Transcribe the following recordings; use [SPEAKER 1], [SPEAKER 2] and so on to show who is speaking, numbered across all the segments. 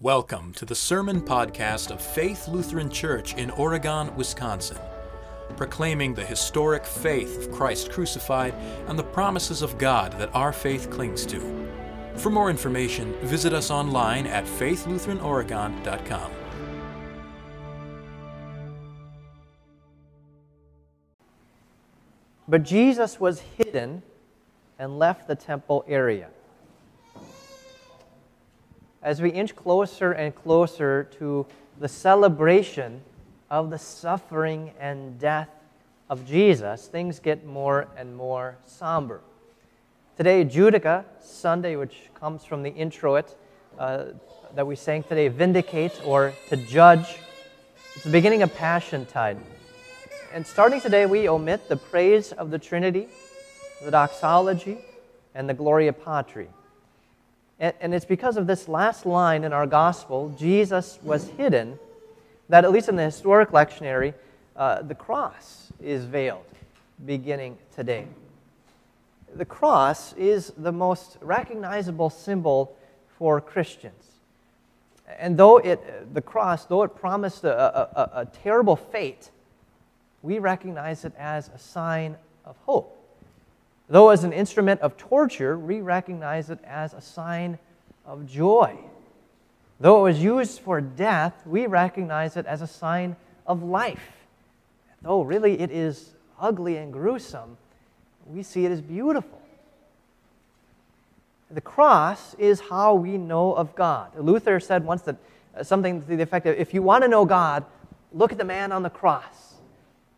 [SPEAKER 1] Welcome to the Sermon Podcast of Faith Lutheran Church in Oregon, Wisconsin, proclaiming the historic faith of Christ crucified and the promises of God that our faith clings to. For more information, visit us online at faithlutheranoregon.com.
[SPEAKER 2] But Jesus was hidden and left the temple area as we inch closer and closer to the celebration of the suffering and death of Jesus, things get more and more somber. Today, Judica Sunday, which comes from the introit uh, that we sang today, vindicate or to judge, it's the beginning of Passion Tide. And starting today, we omit the praise of the Trinity, the doxology, and the Gloria Patri. And, it's because of this last line in our gospel, Jesus was hidden, that at least in the historic lectionary, uh, the cross is veiled beginning today. The cross is the most recognizable symbol for Christians. And though it, the cross, though it promised a, a, a terrible fate, we recognize it as a sign of hope. Though as an instrument of torture, we recognize it as a sign of joy. Though it was used for death, we recognize it as a sign of life. Though really it is ugly and gruesome, we see it as beautiful. The cross is how we know of God. Luther said once that uh, something to the effect of if you want to know God, look at the man on the cross.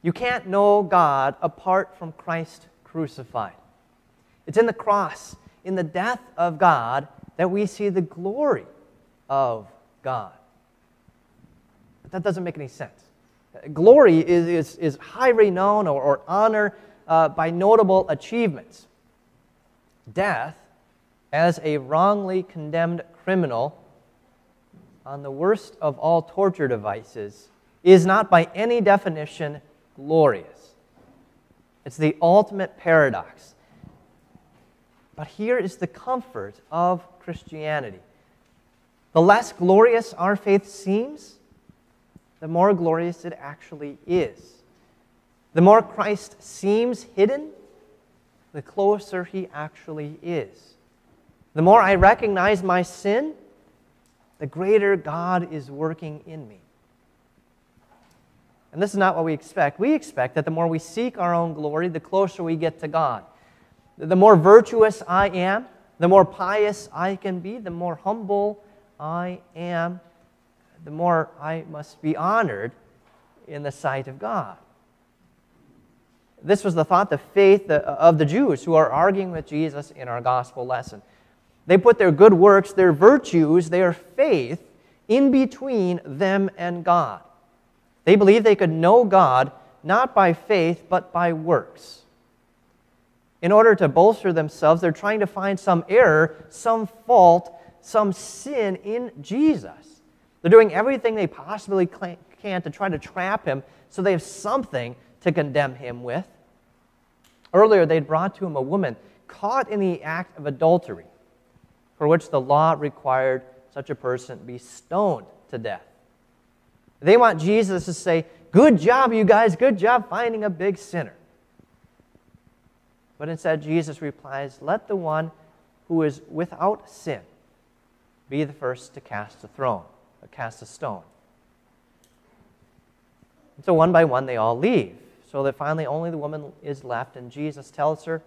[SPEAKER 2] You can't know God apart from Christ crucified. It's in the cross, in the death of God, that we see the glory of God. But that doesn't make any sense. Glory is, is, is high renown or, or honor uh, by notable achievements. Death, as a wrongly condemned criminal on the worst of all torture devices, is not by any definition glorious. It's the ultimate paradox. But here is the comfort of Christianity. The less glorious our faith seems, the more glorious it actually is. The more Christ seems hidden, the closer he actually is. The more I recognize my sin, the greater God is working in me. And this is not what we expect. We expect that the more we seek our own glory, the closer we get to God. The more virtuous I am, the more pious I can be, the more humble I am, the more I must be honored in the sight of God. This was the thought, the faith of the Jews who are arguing with Jesus in our gospel lesson. They put their good works, their virtues, their faith in between them and God. They believed they could know God not by faith, but by works in order to bolster themselves, they're trying to find some error, some fault, some sin in Jesus. They're doing everything they possibly can to try to trap him so they have something to condemn him with. Earlier, they'd brought to him a woman caught in the act of adultery, for which the law required such a person be stoned to death. They want Jesus to say, Good job, you guys, good job finding a big sinner. But instead, Jesus replies, Let the one who is without sin be the first to cast a throne, uh, cast a stone. And so one by one they all leave, so that finally only the woman is left, and Jesus tells her,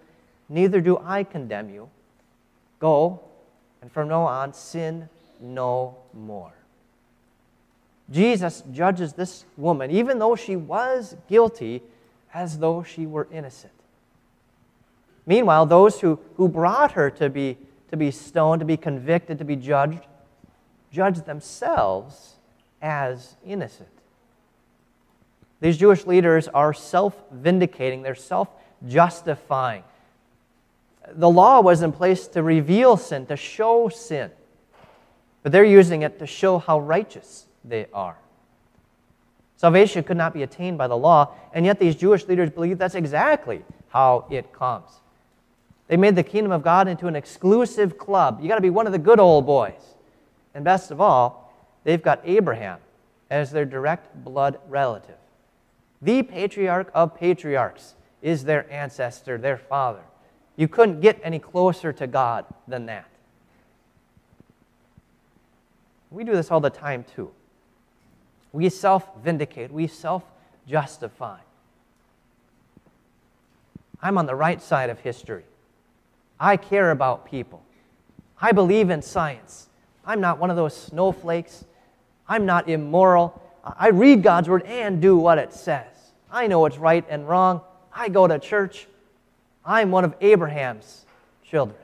[SPEAKER 2] Neither do I condemn you. Go, and from now on sin no more. Jesus judges this woman, even though she was guilty, as though she were innocent. Meanwhile, those who, who brought her to be, to be stoned, to be convicted, to be judged, judged themselves as innocent. These Jewish leaders are self vindicating, they're self justifying. The law was in place to reveal sin, to show sin, but they're using it to show how righteous they are. Salvation could not be attained by the law, and yet these Jewish leaders believe that's exactly how it comes. They made the kingdom of God into an exclusive club. You got to be one of the good old boys. And best of all, they've got Abraham as their direct blood relative. The patriarch of patriarchs is their ancestor, their father. You couldn't get any closer to God than that. We do this all the time too. We self vindicate, we self justify. I'm on the right side of history. I care about people. I believe in science. I'm not one of those snowflakes. I'm not immoral. I read God's word and do what it says. I know what's right and wrong. I go to church. I'm one of Abraham's children.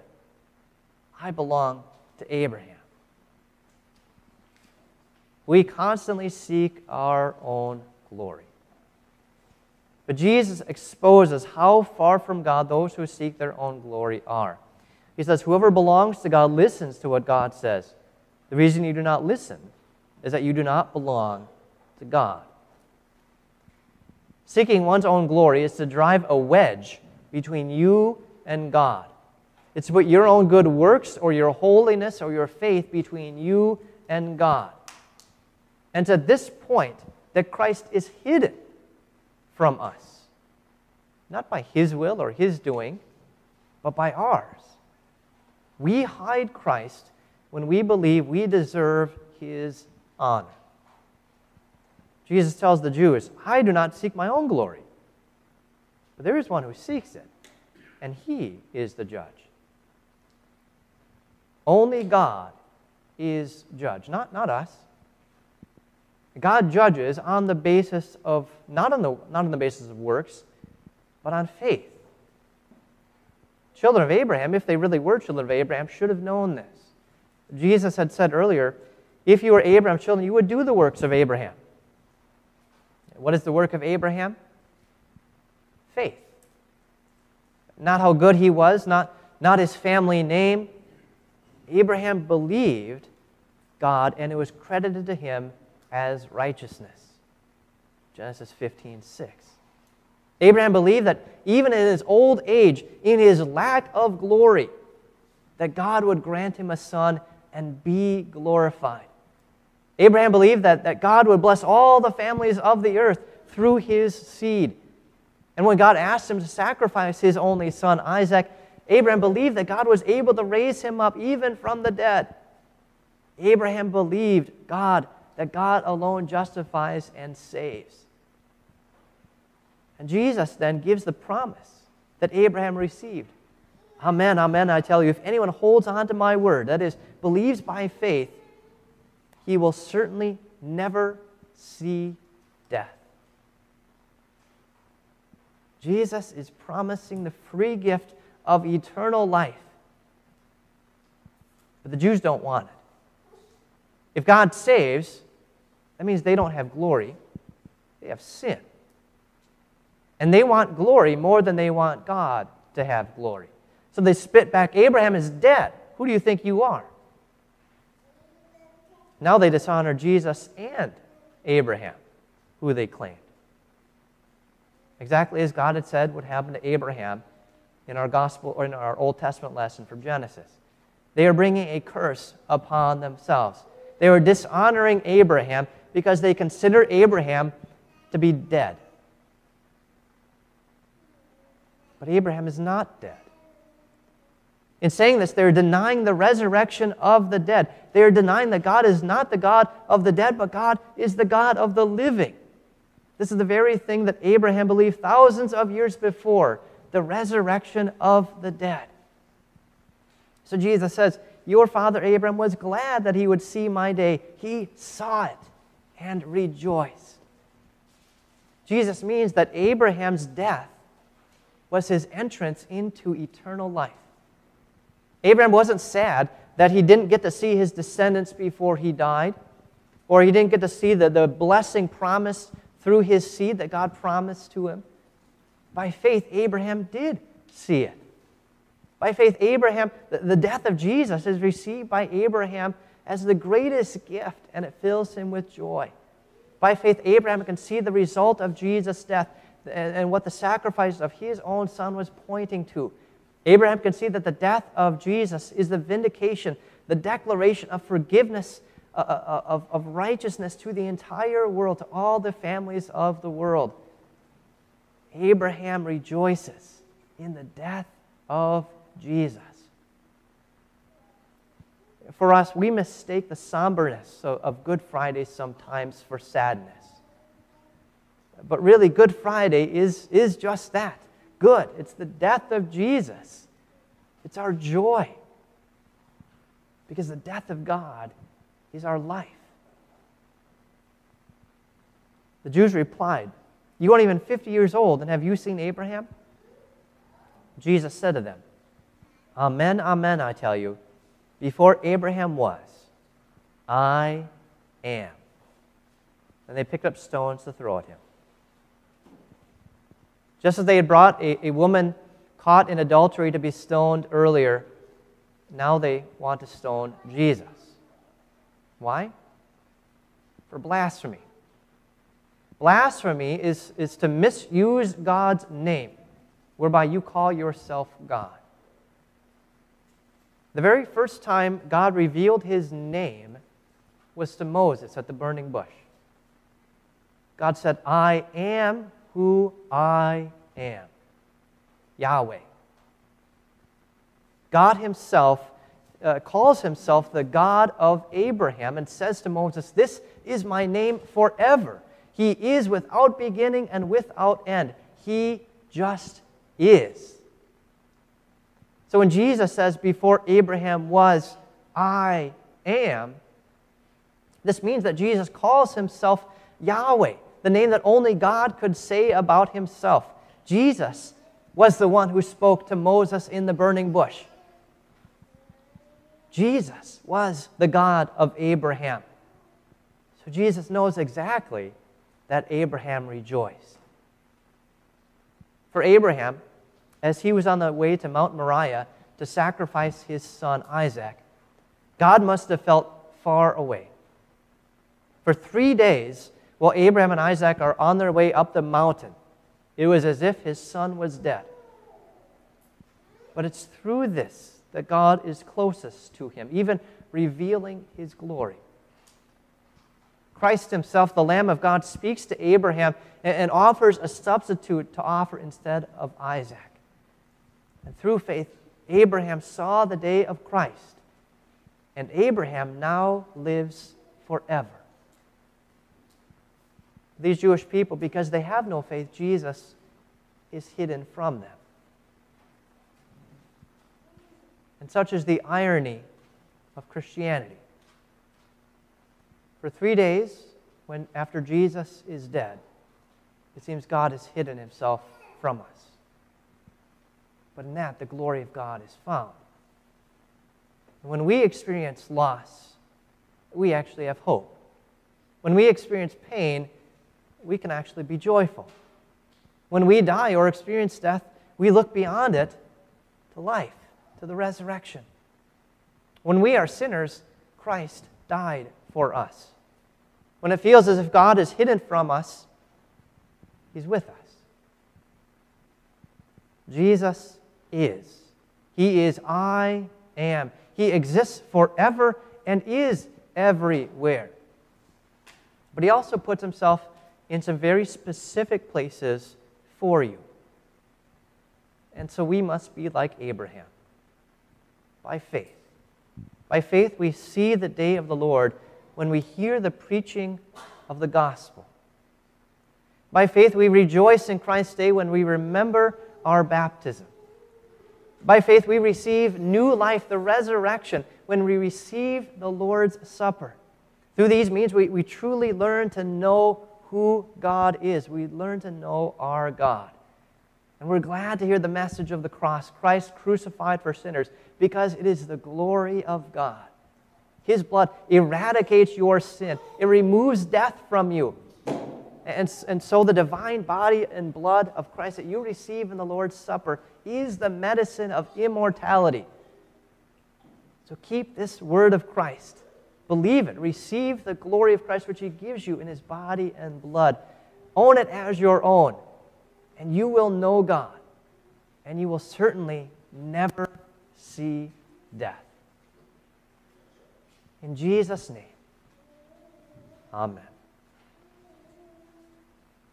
[SPEAKER 2] I belong to Abraham. We constantly seek our own glory. But Jesus exposes how far from God those who seek their own glory are. He says, Whoever belongs to God listens to what God says. The reason you do not listen is that you do not belong to God. Seeking one's own glory is to drive a wedge between you and God. It's to put your own good works or your holiness or your faith between you and God. And to this point, that Christ is hidden from us. Not by his will or his doing, but by ours. We hide Christ when we believe we deserve his honor. Jesus tells the Jews, I do not seek my own glory, but there is one who seeks it, and he is the judge. Only God is judge, not, not us. God judges on the basis of, not on the, not on the basis of works, but on faith. Children of Abraham, if they really were children of Abraham, should have known this. Jesus had said earlier, if you were Abraham's children, you would do the works of Abraham. What is the work of Abraham? Faith. Not how good he was, not, not his family name. Abraham believed God, and it was credited to him as righteousness. Genesis 15, 6. Abraham believed that even in his old age, in his lack of glory, that God would grant him a son and be glorified. Abraham believed that, that God would bless all the families of the earth through his seed. And when God asked him to sacrifice his only son, Isaac, Abraham believed that God was able to raise him up even from the dead. Abraham believed God that God alone justifies and saves. And Jesus then gives the promise that Abraham received. Amen, amen, I tell you, if anyone holds on to my word, that is, believes by faith, he will certainly never see death. Jesus is promising the free gift of eternal life. But the Jews don't want it. If God saves, that means they don't have glory, they have sin. And they want glory more than they want God to have glory. So they spit back Abraham is dead. Who do you think you are? Now they dishonor Jesus and Abraham, who they claimed. Exactly as God had said would happen to Abraham in our gospel or in our Old Testament lesson from Genesis. They are bringing a curse upon themselves. They were dishonoring Abraham because they consider Abraham to be dead. But Abraham is not dead. In saying this, they're denying the resurrection of the dead. They are denying that God is not the God of the dead, but God is the God of the living. This is the very thing that Abraham believed thousands of years before the resurrection of the dead. So Jesus says, Your father Abraham was glad that he would see my day. He saw it and rejoice. Jesus means that Abraham's death was his entrance into eternal life. Abraham wasn't sad that he didn't get to see his descendants before he died, or he didn't get to see the, the blessing promised through his seed that God promised to him. By faith, Abraham did see it. By faith, Abraham, the, the death of Jesus is received by Abraham as the greatest gift, and it fills him with joy. By faith, Abraham can see the result of Jesus' death and, and what the sacrifice of his own son was pointing to. Abraham can see that the death of Jesus is the vindication, the declaration of forgiveness uh, uh, of, of righteousness to the entire world, to all the families of the world. Abraham rejoices in the death of Jesus. For us, we mistake the somberness of, Good Friday sometimes for sadness. But really, Good Friday is, is just that good. It's the death of Jesus, it's our joy. Because the death of God is our life. The Jews replied, You aren't even 50 years old, and have you seen Abraham? Jesus said to them, Amen, amen, I tell you, before Abraham was, I am. And they picked up stones to throw at him. Just as they had brought a, a woman caught in adultery to be stoned earlier, now they want to stone Jesus. Why? For blasphemy. Blasphemy is, is to misuse God's name, whereby you call yourself God. The very first time God revealed his name was to Moses at the burning bush. God said, I am who I am Yahweh. God Himself uh, calls Himself the God of Abraham and says to Moses, This is my name forever. He is without beginning and without end. He just is. So when Jesus says, Before Abraham was, I am, this means that Jesus calls himself Yahweh, the name that only God could say about himself. Jesus was the one who spoke to Moses in the burning bush. Jesus was the God of Abraham. So Jesus knows exactly that Abraham rejoiced. For Abraham, as he was on the way to Mount Moriah to sacrifice his son Isaac, God must have felt far away. For three days, while Abraham and Isaac are on their way up the mountain, it was as if his son was dead. But it's through this that God is closest to him, even revealing his glory. Christ himself, the Lamb of God, speaks to Abraham and offers a substitute to offer instead of Isaac. And through faith, Abraham saw the day of Christ, and Abraham now lives forever. These Jewish people, because they have no faith, Jesus is hidden from them. And such is the irony of Christianity. For three days, when after Jesus is dead, it seems God has hidden himself from us. But in that, the glory of God is found. When we experience loss, we actually have hope. When we experience pain, we can actually be joyful. When we die or experience death, we look beyond it to life to the resurrection. When we are sinners, Christ died for us. When it feels as if God is hidden from us, He's with us. Jesus is. He is I am. He exists forever and is everywhere. But He also puts Himself in some very specific places for you. And so we must be like Abraham by faith. By faith, we see the day of the Lord when we hear the preaching of the gospel. By faith, we rejoice in Christ's day when we remember our baptism. By faith, we receive new life, the resurrection, when we receive the Lord's Supper. Through these means, we, we truly learn to know who God is. We learn to know our God. And we're glad to hear the message of the cross, Christ crucified for sinners, because it is the glory of God. His blood eradicates your sin, it removes death from you. And, and so the divine body and blood of Christ that you receive in the Lord's Supper is the medicine of immortality. So keep this word of Christ. Believe it. Receive the glory of Christ, which He gives you in His body and blood. Own it as your own and you will know God, and you will certainly never see death. In Jesus' name, Amen.